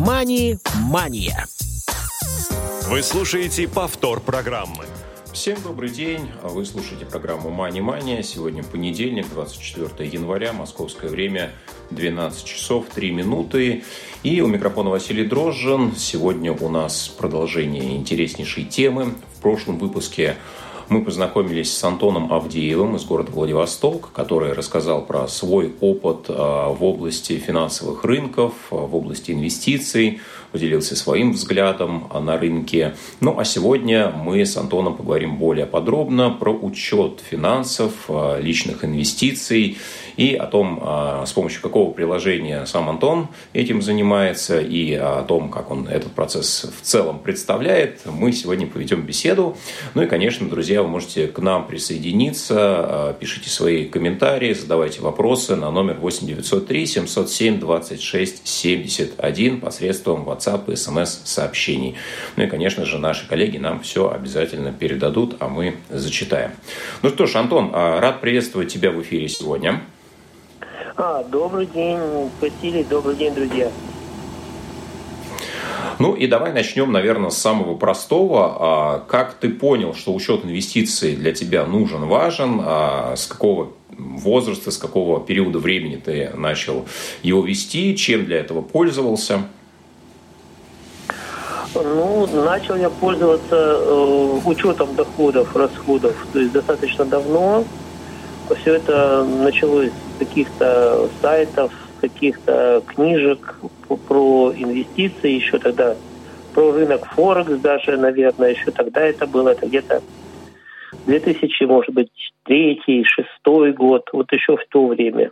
«Мани-мания». Вы слушаете повтор программы. Всем добрый день. Вы слушаете программу «Мани Мания». Сегодня понедельник, 24 января, московское время, 12 часов 3 минуты. И у микрофона Василий Дрожжин. Сегодня у нас продолжение интереснейшей темы. В прошлом выпуске мы познакомились с Антоном Авдеевым из города Владивосток, который рассказал про свой опыт а, в области финансовых рынков, а, в области инвестиций, поделился своим взглядом на рынке. Ну а сегодня мы с Антоном поговорим более подробно про учет финансов, а, личных инвестиций и о том, а, с помощью какого приложения сам Антон этим занимается и о том, как он этот процесс в целом представляет, мы сегодня поведем беседу. Ну и, конечно, друзья, вы можете к нам присоединиться, а, пишите свои комментарии, задавайте вопросы на номер 8 903 707 26 71 посредством WhatsApp и смс-сообщений. Ну и, конечно же, наши коллеги нам все обязательно передадут, а мы зачитаем. Ну что ж, Антон, а, рад приветствовать тебя в эфире сегодня. А, добрый день, Василий, добрый день, друзья. Ну и давай начнем, наверное, с самого простого. А, как ты понял, что учет инвестиций для тебя нужен, важен? А, с какого возраста, с какого периода времени ты начал его вести? Чем для этого пользовался? Ну, начал я пользоваться э, учетом доходов, расходов, то есть достаточно давно. Все это началось с каких-то сайтов, каких-то книжек про инвестиции, еще тогда про рынок Форекс даже, наверное, еще тогда это было, это где-то 2000, может быть, третий, шестой год, вот еще в то время.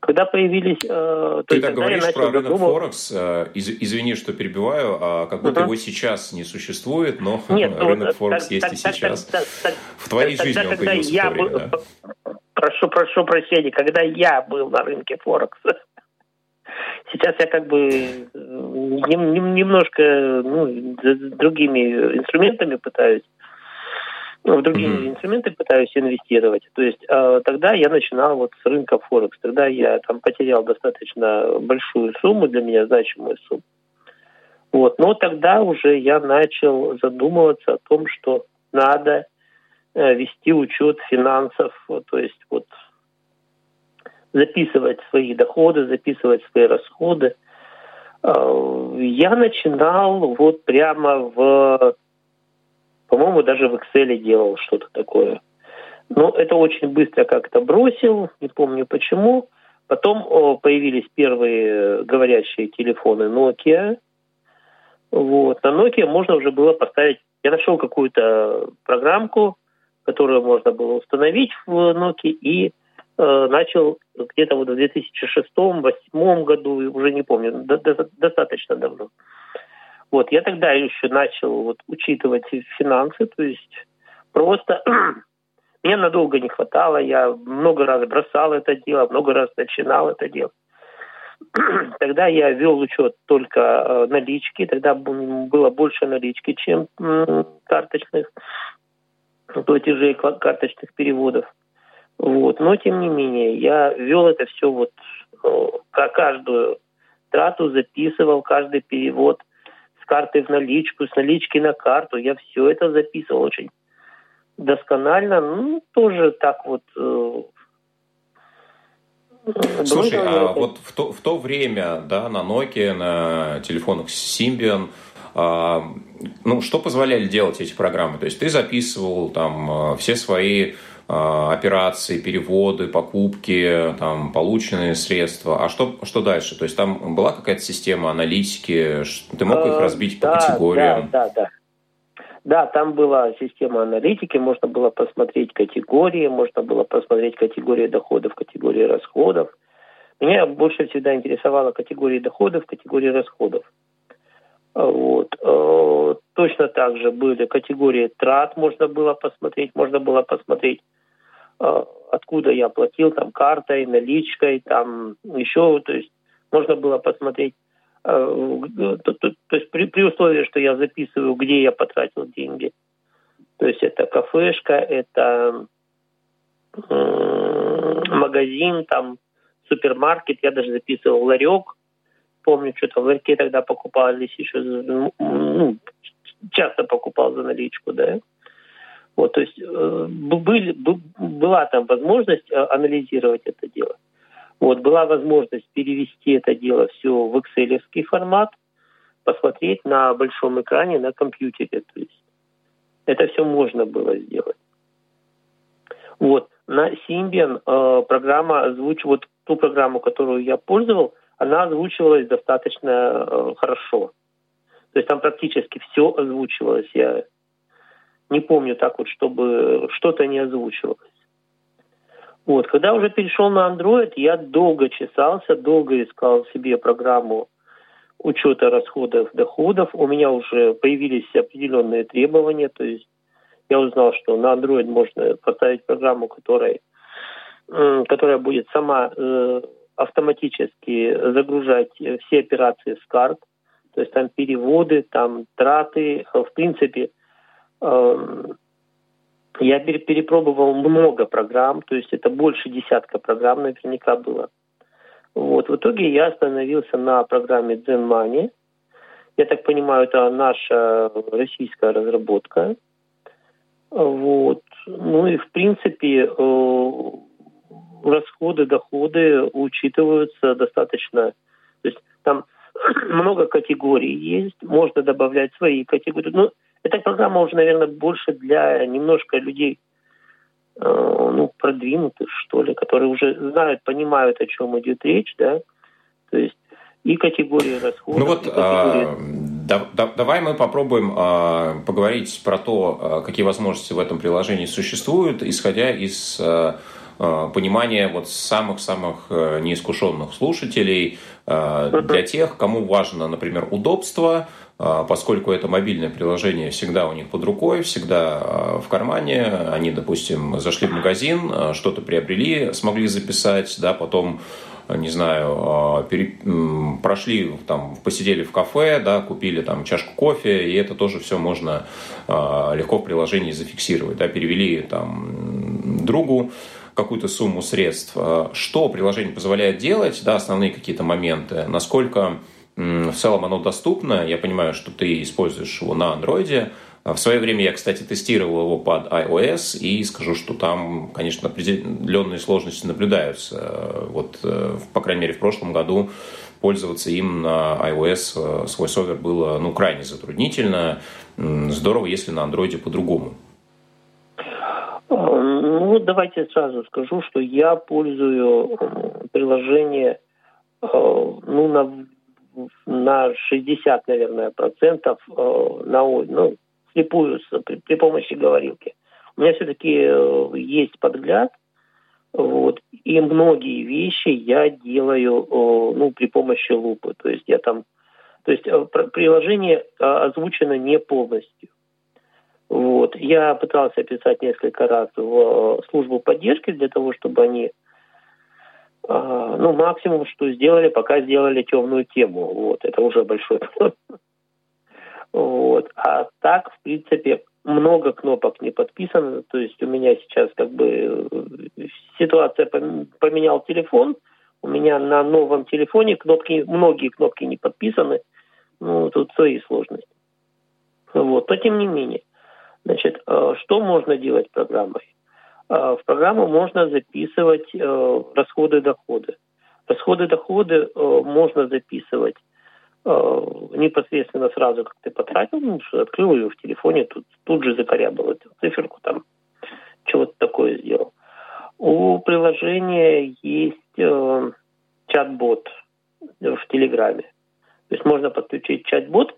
Когда появились... Э, Ты так говоришь про рынок думал... Форекс. Э, из, извини, что перебиваю, а как будто uh-huh. его сейчас не существует, но Нет, ну рынок вот, Форекс так, есть так, и так, сейчас. Так, так, в твоей так, жизни тогда, он появился я в то время, был... да? Прошу, прошу прощения, когда я был на рынке Форекс. Сейчас я как бы немножко ну, другими инструментами пытаюсь в другие mm-hmm. инструменты пытаюсь инвестировать. То есть э, тогда я начинал вот с рынка Форекс. Тогда я там потерял достаточно большую сумму, для меня значимую сумму. Вот. Но тогда уже я начал задумываться о том, что надо э, вести учет финансов, то есть вот записывать свои доходы, записывать свои расходы. Э, я начинал вот прямо в по-моему, даже в Excel делал что-то такое. Но это очень быстро как-то бросил, не помню почему. Потом появились первые говорящие телефоны Nokia. Вот. На Nokia можно уже было поставить... Я нашел какую-то программку, которую можно было установить в Nokia, и э, начал где-то вот в 2006-2008 году, уже не помню, до, до, достаточно давно. Вот, я тогда еще начал вот, учитывать финансы, то есть просто мне надолго не хватало, я много раз бросал это дело, много раз начинал это дело. Тогда я вел учет только э, налички, тогда было больше налички, чем карточных платежей, карточных переводов. Вот. Но, тем не менее, я вел это все вот, э, каждую трату записывал, каждый перевод карты в наличку, с налички на карту. Я все это записывал очень досконально. Ну, тоже так вот э, Слушай, а вот в то, в то время, да, на Nokia, на телефонах Symbian, а, ну, что позволяли делать эти программы? То есть ты записывал там э, все свои операции, переводы, покупки, там, полученные средства. А что, что дальше? То есть там была какая-то система аналитики? Ты мог их э, разбить по категориям? Да, да, да. Да, там была система аналитики, можно было посмотреть категории, можно было посмотреть категории доходов, категории расходов. Меня больше всегда интересовала категория доходов, категория расходов. Вот. Э, точно так же были категории трат, можно было посмотреть, можно было посмотреть откуда я платил, там, картой, наличкой, там, еще, то есть можно было посмотреть, э, то, то, то есть при, при условии, что я записываю, где я потратил деньги. То есть это кафешка, это магазин, там, супермаркет, я даже записывал ларек, помню, что-то в ларьке тогда покупались еще, ну, часто покупал за наличку, да. Вот, то есть э, были, была там возможность э, анализировать это дело. Вот, была возможность перевести это дело все в excel формат, посмотреть на большом экране на компьютере. То есть это все можно было сделать. Вот. На Symbian э, программа озвучивает вот ту программу, которую я пользовал, она озвучивалась достаточно э, хорошо. То есть там практически все озвучивалось. Я не помню так вот, чтобы что-то не озвучивалось. Вот. Когда уже перешел на Android, я долго чесался, долго искал себе программу учета расходов, доходов. У меня уже появились определенные требования, то есть я узнал, что на Android можно поставить программу, которая, которая будет сама э, автоматически загружать все операции с карт, то есть там переводы, там траты, в принципе, я перепробовал много программ, то есть это больше десятка программ наверняка было. Вот, в итоге я остановился на программе Zen Я так понимаю, это наша российская разработка. Вот. Ну и в принципе э, расходы, доходы учитываются достаточно. То есть там много категорий есть, можно добавлять свои категории. Ну, эта программа уже, наверное, больше для немножко людей э, ну, продвинутых, что ли, которые уже знают, понимают, о чем идет речь, да, то есть и категории расходов. Ну вот, категории... а, да, да, давай мы попробуем а, поговорить про то, а, какие возможности в этом приложении существуют, исходя из а понимания вот самых-самых э, неискушенных слушателей, для тех, кому важно, например, удобство, поскольку это мобильное приложение всегда у них под рукой, всегда а, в кармане. Они, допустим, зашли в магазин, а, что-то приобрели, смогли записать, да, потом не знаю, пере, прошли, там, посидели в кафе, да, купили там чашку кофе, и это тоже все можно легко в приложении зафиксировать, да, перевели там другу какую-то сумму средств. Что приложение позволяет делать, да, основные какие-то моменты, насколько в целом оно доступно. Я понимаю, что ты используешь его на андроиде. В свое время я, кстати, тестировал его под iOS и скажу, что там, конечно, определенные сложности наблюдаются. Вот, э, по крайней мере, в прошлом году пользоваться им на iOS э, свой совер было ну, крайне затруднительно. Здорово, если на андроиде по-другому. Ну, давайте сразу скажу, что я пользую приложение э, ну, на на 60, наверное, процентов э, на, ну, слепую при, при помощи говорилки. У меня все-таки э, есть подгляд, вот, и многие вещи я делаю э, ну, при помощи лупы. То есть я там, то есть приложение озвучено не полностью. Вот. Я пытался писать несколько раз в службу поддержки для того, чтобы они ну, максимум, что сделали, пока сделали темную тему. Вот, это уже большой Вот. А так, в принципе, много кнопок не подписано. То есть у меня сейчас как бы ситуация поменял телефон. У меня на новом телефоне кнопки, многие кнопки не подписаны. Ну, тут свои сложности. Вот. Но тем не менее. Значит, э, что можно делать программой? А, в программу можно записывать э, расходы-доходы. Расходы-доходы э, можно записывать э, непосредственно сразу, как ты потратил, ну, открыл ее в телефоне, тут, тут же закорябал эту циферку, там, чего-то такое сделал. У приложения есть э, чат-бот в Телеграме. То есть можно подключить чат-бот –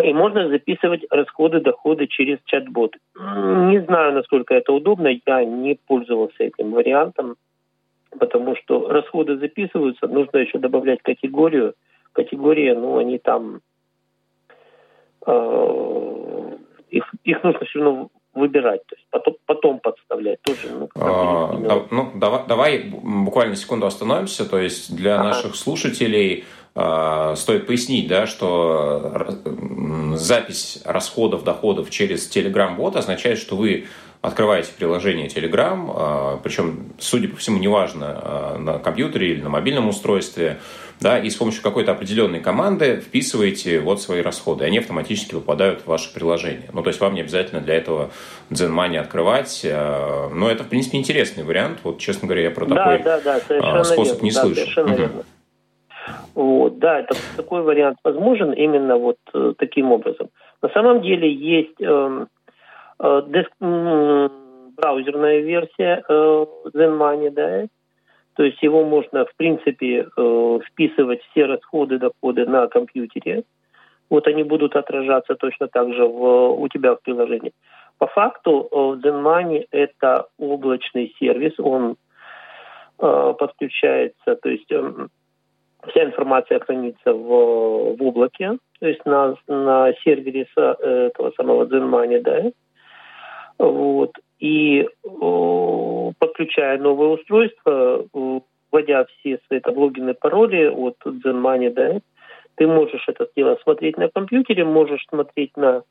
и можно записывать расходы, доходы через чат-бот. Не знаю, насколько это удобно, я не пользовался этим вариантом, потому что расходы записываются, нужно еще добавлять категорию. Категории, ну, они там... Э, их, их нужно все равно выбирать, то есть потом, потом подставлять тоже. Ну, а, да, ну давай, давай буквально секунду остановимся, то есть для ага. наших слушателей а, стоит пояснить, да, что запись расходов, доходов через Telegram-бот означает, что вы открываете приложение Telegram, причем, судя по всему, неважно, на компьютере или на мобильном устройстве, да, и с помощью какой-то определенной команды вписываете вот свои расходы, и они автоматически попадают в ваше приложение. Ну, то есть вам не обязательно для этого ZenMoney открывать, э, но это, в принципе, интересный вариант. Вот, честно говоря, я про да, такой да, да, э, способ верно. не да, слышал. Совершенно угу. верно. Вот, да, это, такой вариант возможен именно вот э, таким образом. На самом деле есть э, э, э, браузерная версия э, ZenMoney, да, то есть его можно, в принципе, э, вписывать все расходы, доходы на компьютере. Вот они будут отражаться точно так же в, у тебя в приложении. По факту э, ZenMoney – это облачный сервис, он э, подключается, то есть вся информация хранится в, в облаке, то есть на, на сервере этого самого ZenMoney, да, вот. И подключая новое устройство, вводя все свои там, логины, пароли от ZenMoney, да, ты можешь это дело смотреть на компьютере, можешь смотреть на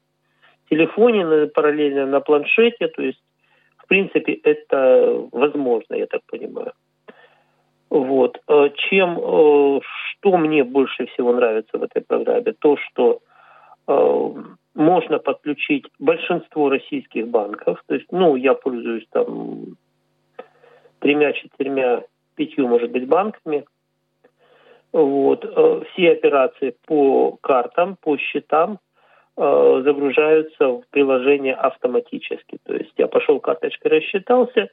телефоне, на, параллельно на планшете, то есть, в принципе, это возможно, я так понимаю. Вот. Э, чем, э, что мне больше всего нравится в этой программе, то, что э, можно подключить большинство российских банков. То есть, ну, я пользуюсь там тремя, четырьмя, пятью, может быть, банками. Вот. Все операции по картам, по счетам загружаются в приложение автоматически. То есть я пошел карточкой рассчитался,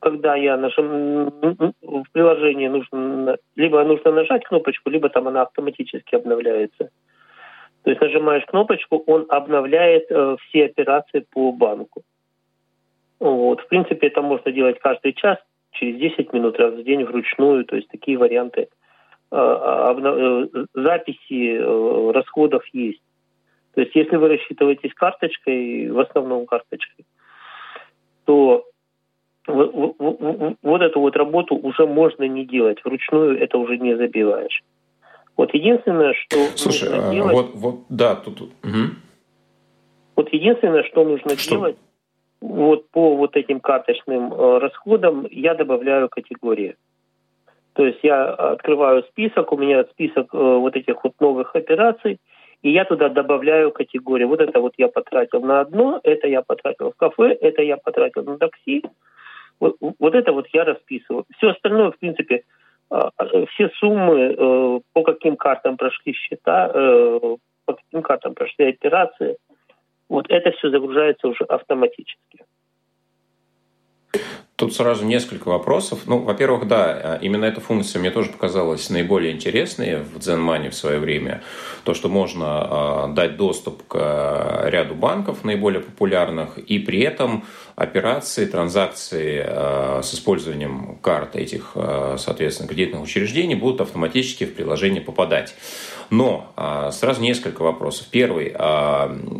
когда я нажим, в приложении нужно либо нужно нажать кнопочку, либо там она автоматически обновляется. То есть нажимаешь кнопочку, он обновляет э, все операции по банку. Вот. В принципе, это можно делать каждый час, через 10 минут раз в день вручную. То есть такие варианты э, э, записи расходов есть. То есть если вы рассчитываетесь карточкой, в основном карточкой, то вот эту вот работу уже можно не делать. Вручную это уже не забиваешь. Вот единственное, что Слушай, нужно а, делать... Вот, вот, да, тут... Угу. Вот единственное, что нужно что? делать, вот по вот этим карточным э, расходам я добавляю категории. То есть я открываю список, у меня список э, вот этих вот новых операций, и я туда добавляю категории. Вот это вот я потратил на одно, это я потратил в кафе, это я потратил на такси, вот, вот это вот я расписываю. Все остальное, в принципе, а, а, все суммы, э, по каким картам прошли счета, э, по каким картам прошли операции, вот это все загружается уже автоматически. Тут сразу несколько вопросов. Ну, во-первых, да, именно эта функция мне тоже показалась наиболее интересной в ZenMoney в свое время. То, что можно э, дать доступ к ряду банков наиболее популярных, и при этом операции, транзакции э, с использованием карт этих, э, соответственно, кредитных учреждений будут автоматически в приложение попадать. Но э, сразу несколько вопросов. Первый.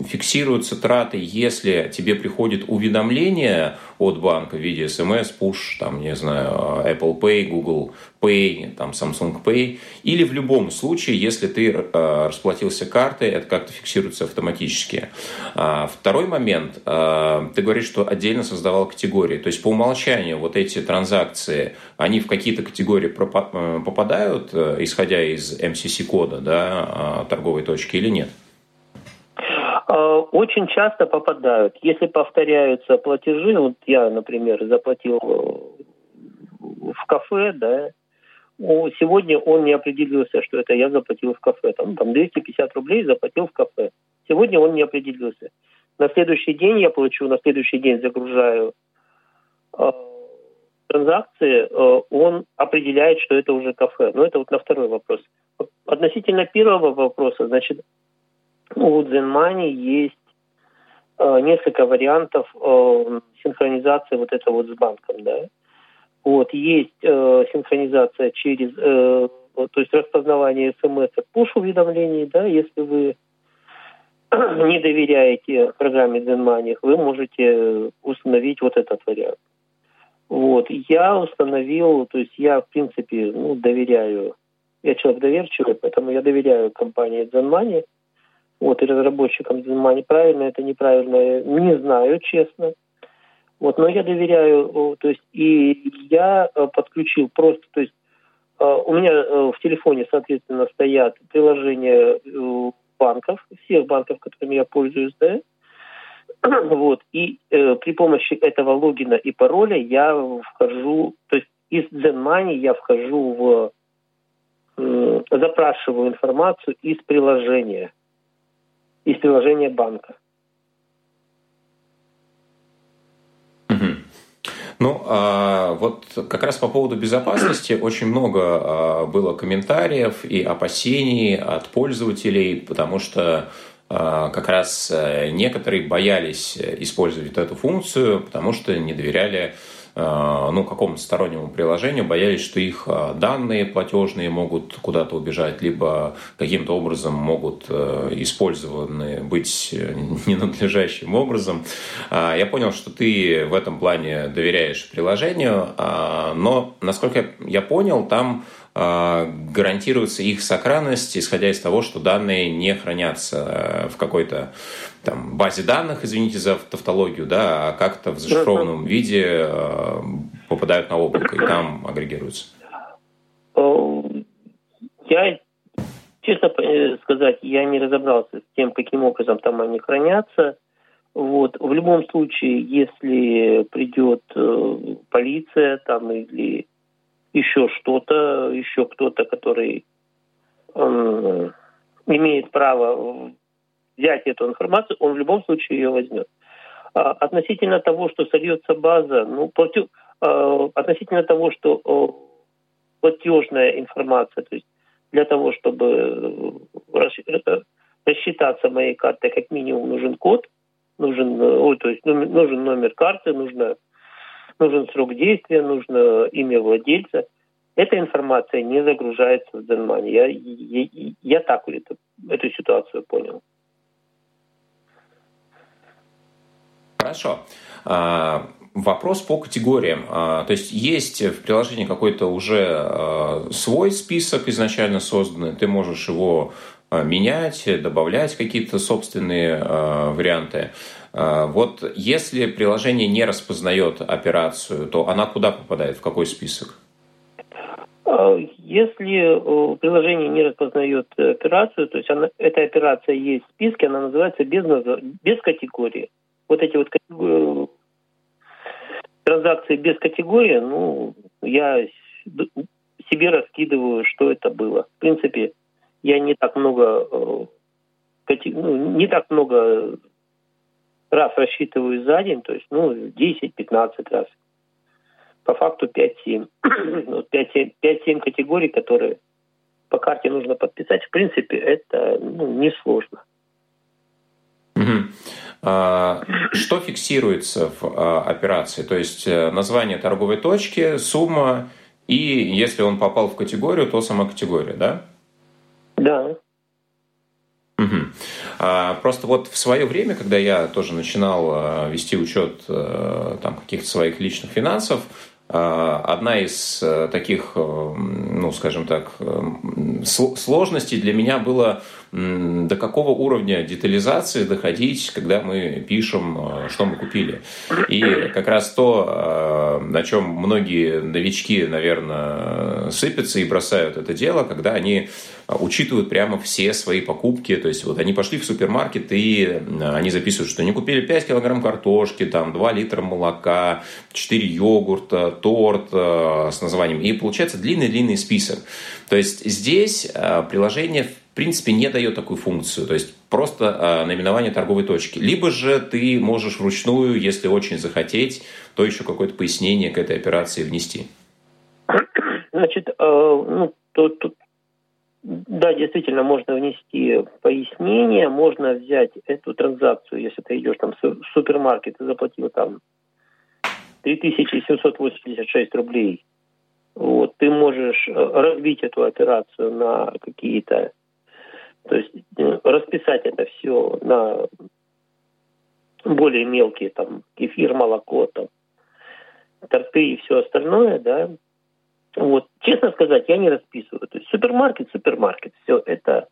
Фиксируются траты, если тебе приходит уведомление от банка в виде смс, push, там, не знаю, Apple Pay, Google Pay, там, Samsung Pay, или в любом случае, если ты расплатился картой, это как-то фиксируется автоматически. А, второй момент, ты говоришь, что отдельно создавал категории, то есть по умолчанию вот эти транзакции, они в какие-то категории э, попадают, э, исходя из MCC-кода да, э, торговой точки или нет? А, очень часто попадают. Если повторяются платежи, вот я, например, заплатил в кафе, да, сегодня он не определился, что это я заплатил в кафе. Там, там 250 рублей заплатил в кафе. Сегодня он не определился. На следующий день я получу, на следующий день загружаю э, транзакции, э, он определяет, что это уже кафе. Но это вот на второй вопрос. Относительно первого вопроса, значит, у ZenMoney есть э, несколько вариантов э, синхронизации вот этого вот с банком, да. Вот, есть э, синхронизация через, э, то есть распознавание смс push-уведомлений, да, если вы не доверяете программе ZenMoney, вы можете установить вот этот вариант. Вот, я установил, то есть я, в принципе, ну, доверяю Я человек доверчивый, поэтому я доверяю компании ZenMoney. Вот, и разработчикам ZenMoney. Правильно это, неправильно, не знаю, честно. Вот, но я доверяю, то есть, и я э, подключил просто, то есть, э, у меня э, в телефоне, соответственно, стоят приложения банков, всех банков, которыми я пользуюсь, да, вот, и э, при помощи этого логина и пароля я вхожу, то есть из ZenMoney я вхожу в, э, запрашиваю информацию из приложения, из приложения банка. Ну, а, вот как раз по поводу безопасности очень много а, было комментариев и опасений от пользователей, потому что а, как раз э, некоторые боялись использовать эту функцию, потому что не доверяли Э, ну, какому-то стороннему приложению, боялись, что их э, данные платежные могут куда-то убежать, либо каким-то образом могут э, использованы быть ненадлежащим образом. Я понял, что ты в этом плане доверяешь приложению, но, насколько я понял, там а, гарантируется их сохранность, исходя из того, что данные не хранятся э, в какой-то там, базе данных, извините за тавтологию, да, а как-то в зашифрованном виде э, попадают на облако и там агрегируются. Э, я, честно сказать, я не разобрался с тем, каким образом там они хранятся. Вот. В любом случае, если придет полиция там или еще что-то, еще кто-то, который э, имеет право взять эту информацию, он в любом случае ее возьмет. А, относительно того, что сольется база, ну, платю, а, относительно того, что а, платежная информация, то есть для того, чтобы э, рассчитаться моей картой, как минимум нужен код, нужен, э, ой, то есть нужен номер карты, нужно нужен срок действия, нужно имя владельца. Эта информация не загружается в ZenMoney. Я, я, я так эту, эту ситуацию понял. Хорошо. А, вопрос по категориям. А, то есть есть в приложении какой-то уже а, свой список изначально созданный, ты можешь его менять, добавлять какие-то собственные варианты. А, вот если приложение не распознает операцию, то она куда попадает, в какой список? А, если э, приложение не распознает операцию, то есть она, эта операция есть в списке, она называется без, без категории. Вот эти вот категории, транзакции без категории, ну, я себе раскидываю, что это было. В принципе, я не так много, э, ну, не так много раз рассчитываю за день, то есть, ну, 10-15 раз. По факту 5-7. 5-7 категорий, которые по карте нужно подписать. В принципе, это ну, несложно. А, что фиксируется в а, операции? То есть э, название торговой точки, сумма, и если он попал в категорию, то сама категория, да? Да. А, просто вот в свое время, когда я тоже начинал а, вести учет а, там, каких-то своих личных финансов, а, одна из а, таких, ну, скажем так, сложностей для меня было до какого уровня детализации доходить, когда мы пишем, э, что мы купили. И как раз то, э, на чем многие новички, наверное, сыпятся и бросают это дело, когда они учитывают прямо все свои покупки. То есть вот они пошли в супермаркет и э, они записывают, что они купили 5 килограмм картошки, там 2 литра молока, 4 йогурта, торт с названием. И получается длинный-длинный список. То есть здесь приложение в принципе, не дает такую функцию. То есть просто наименование торговой точки. Либо же ты можешь вручную, если очень захотеть, то еще какое-то пояснение к этой операции внести. Значит, э, ну, тут, тут, да, действительно, можно внести пояснение, можно взять эту транзакцию, если ты идешь там в супермаркет и заплатил там 3786 рублей, вот, ты можешь э, разбить эту операцию на какие-то то есть э, расписать это все на более мелкие, там, кефир, молоко, там, торты и все остальное, да. Вот, честно сказать, я не расписываю. То есть супермаркет, супермаркет. Все это,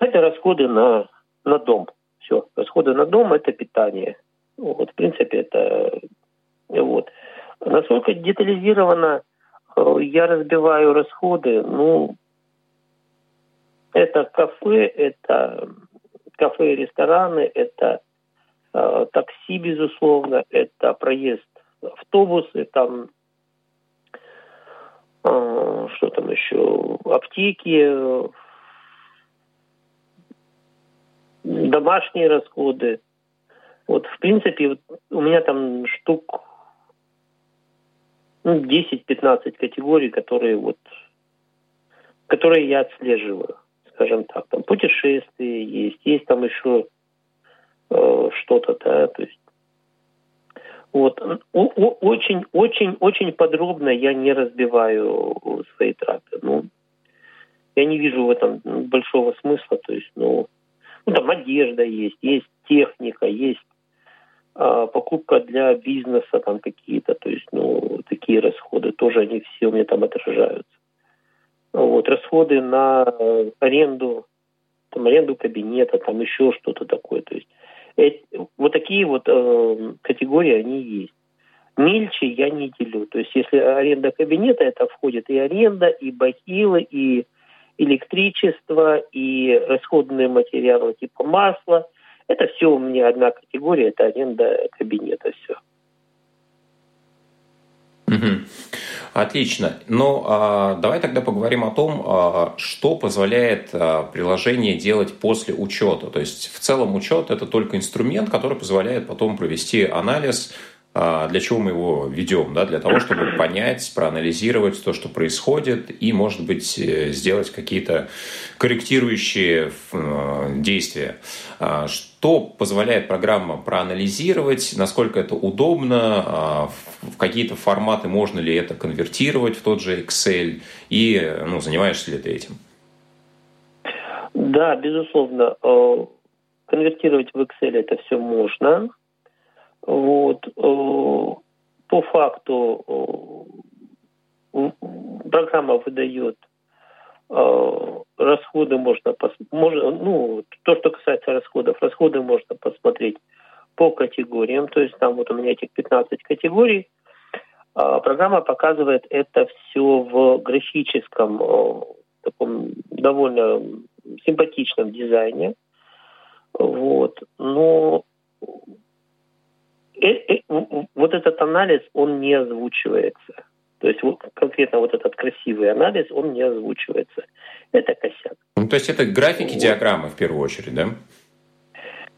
это расходы на, на дом. Все, расходы на дом – это питание. Вот, в принципе, это вот. Насколько детализированно э, я разбиваю расходы, ну, это кафе, это кафе и рестораны, это э, такси, безусловно, это проезд автобусы, там что там еще, аптеки, домашние расходы. Вот, в принципе, вот у меня там штук ну, 10-15 категорий, которые вот которые я отслеживаю, скажем так. Там путешествия есть, есть там еще э, что-то, да, то есть вот. Очень, очень, очень подробно я не разбиваю свои траты. Ну, я не вижу в этом большого смысла. То есть, ну, ну там одежда есть, есть техника, есть а, покупка для бизнеса там какие-то, то есть, ну, такие расходы тоже они все у меня там отражаются. Вот, расходы на аренду, там, аренду кабинета, там еще что-то такое. То есть вот такие вот э, категории, они есть. Мельче я не делю. То есть если аренда кабинета, это входит и аренда, и бахилы, и электричество, и расходные материалы типа масла. Это все у меня одна категория, это аренда кабинета, все. Угу. Отлично. Ну, а, давай тогда поговорим о том, а, что позволяет а, приложение делать после учета. То есть, в целом, учет – это только инструмент, который позволяет потом провести анализ для чего мы его ведем? Да? Для того, чтобы понять, проанализировать то, что происходит, и, может быть, э, сделать какие-то корректирующие действия. А, что позволяет программа проанализировать, насколько это удобно, а, в какие-то форматы можно ли это конвертировать в тот же Excel, и ну, занимаешься ли ты этим? Да, безусловно. Э, конвертировать в Excel это все можно. Вот. Э, по факту э, программа выдает э, расходы можно, можно ну, то, что касается расходов, расходы можно посмотреть по категориям, то есть там вот у меня этих 15 категорий, а программа показывает это все в графическом таком довольно симпатичном дизайне. Вот. Но вот этот анализ, он не озвучивается. То есть вот, конкретно вот этот красивый анализ, он не озвучивается. Это косяк. Ну, то есть это графики, вот. диаграммы в первую очередь, да?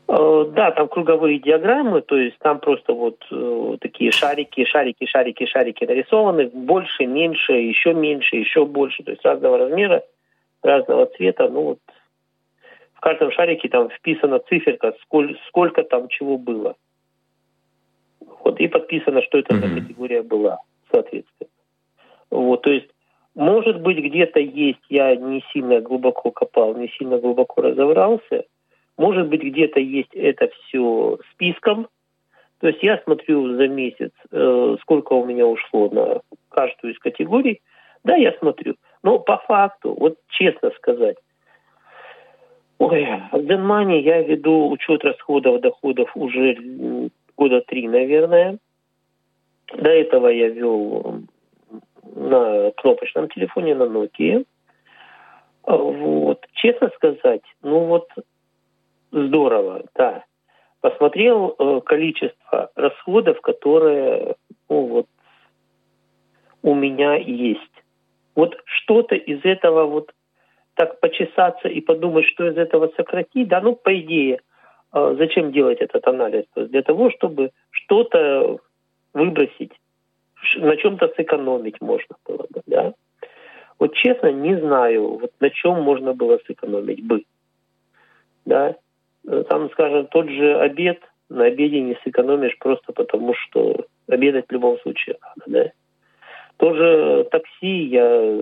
Э, да, там круговые диаграммы, то есть там просто вот э, такие шарики, шарики, шарики, шарики нарисованы, больше, меньше, еще меньше, еще больше, то есть разного размера, разного цвета. Ну вот в каждом шарике там вписана циферка, сколько, сколько там чего было. Вот, и подписано, что это mm-hmm. за категория была, соответственно. Вот, то есть, может быть, где-то есть, я не сильно глубоко копал, не сильно глубоко разобрался, может быть, где-то есть это все списком, то есть я смотрю за месяц, э, сколько у меня ушло на каждую из категорий. Да, я смотрю. Но по факту, вот честно сказать, ой, в Денмане я веду учет расходов, доходов уже года три, наверное. До этого я вел на кнопочном телефоне, на Nokia. Вот. Честно сказать, ну вот здорово, да. Посмотрел э, количество расходов, которые ну, вот, у меня есть. Вот что-то из этого вот так почесаться и подумать, что из этого сократить, да, ну, по идее – зачем делать этот анализ? Для того, чтобы что-то выбросить, на чем-то сэкономить можно было бы, да? Вот честно, не знаю, вот на чем можно было сэкономить бы. Да? Там, скажем, тот же обед, на обеде не сэкономишь просто потому, что обедать в любом случае надо, да? Тоже такси я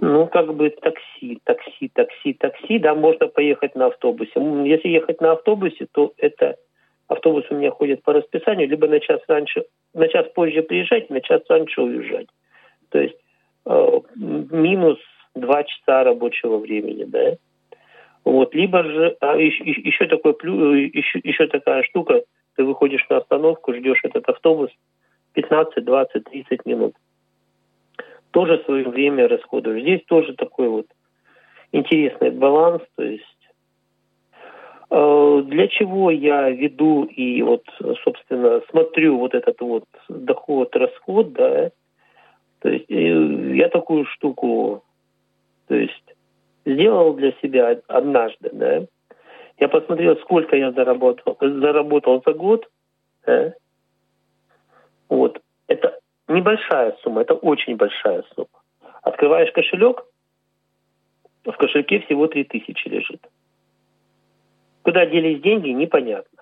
ну, как бы такси, такси, такси, такси, да, можно поехать на автобусе. Если ехать на автобусе, то это автобус у меня ходит по расписанию, либо на час раньше, на час позже приезжать, на час раньше уезжать. То есть э, минус 2 часа рабочего времени, да. Вот, либо же, а еще, еще такой еще, еще такая штука, ты выходишь на остановку, ждешь этот автобус 15, 20, 30 минут. Тоже свое время расходуешь. Здесь тоже такой вот интересный баланс, то есть э, для чего я веду и вот, собственно, смотрю вот этот вот доход-расход, да, то есть э, я такую штуку, то есть сделал для себя однажды, да, я посмотрел, сколько я заработал, заработал за год, да, вот, небольшая сумма, это очень большая сумма. Открываешь кошелек, в кошельке всего 3000 лежит. Куда делись деньги, непонятно.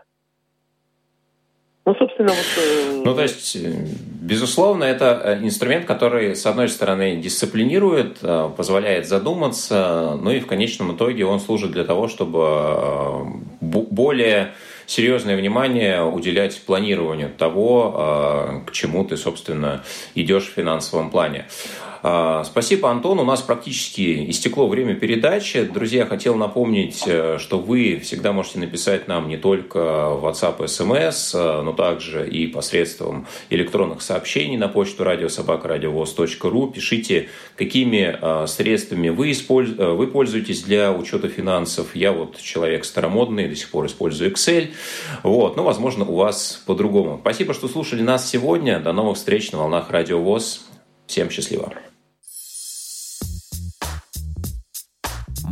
Ну, собственно, вот... Э, ну, то есть, э, безусловно, это э, инструмент, который, с одной стороны, дисциплинирует, позволяет задуматься, ну и в конечном итоге он служит для того, чтобы более серьезное внимание уделять планированию того, к чему ты, собственно, идешь в финансовом плане. А, спасибо, Антон. У нас практически истекло время передачи. Друзья, хотел напомнить, э, что вы всегда можете написать нам не только в WhatsApp, SMS, э, но также и посредством электронных сообщений на почту радиособакарадиовоз.ру. Пишите, какими э, средствами вы, использ... вы пользуетесь для учета финансов. Я вот человек старомодный, до сих пор использую Excel. Вот. Но, возможно, у вас по-другому. Спасибо, что слушали нас сегодня. До новых встреч на волнах Радио ВОЗ. Всем счастливо.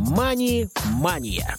«Мани-мания».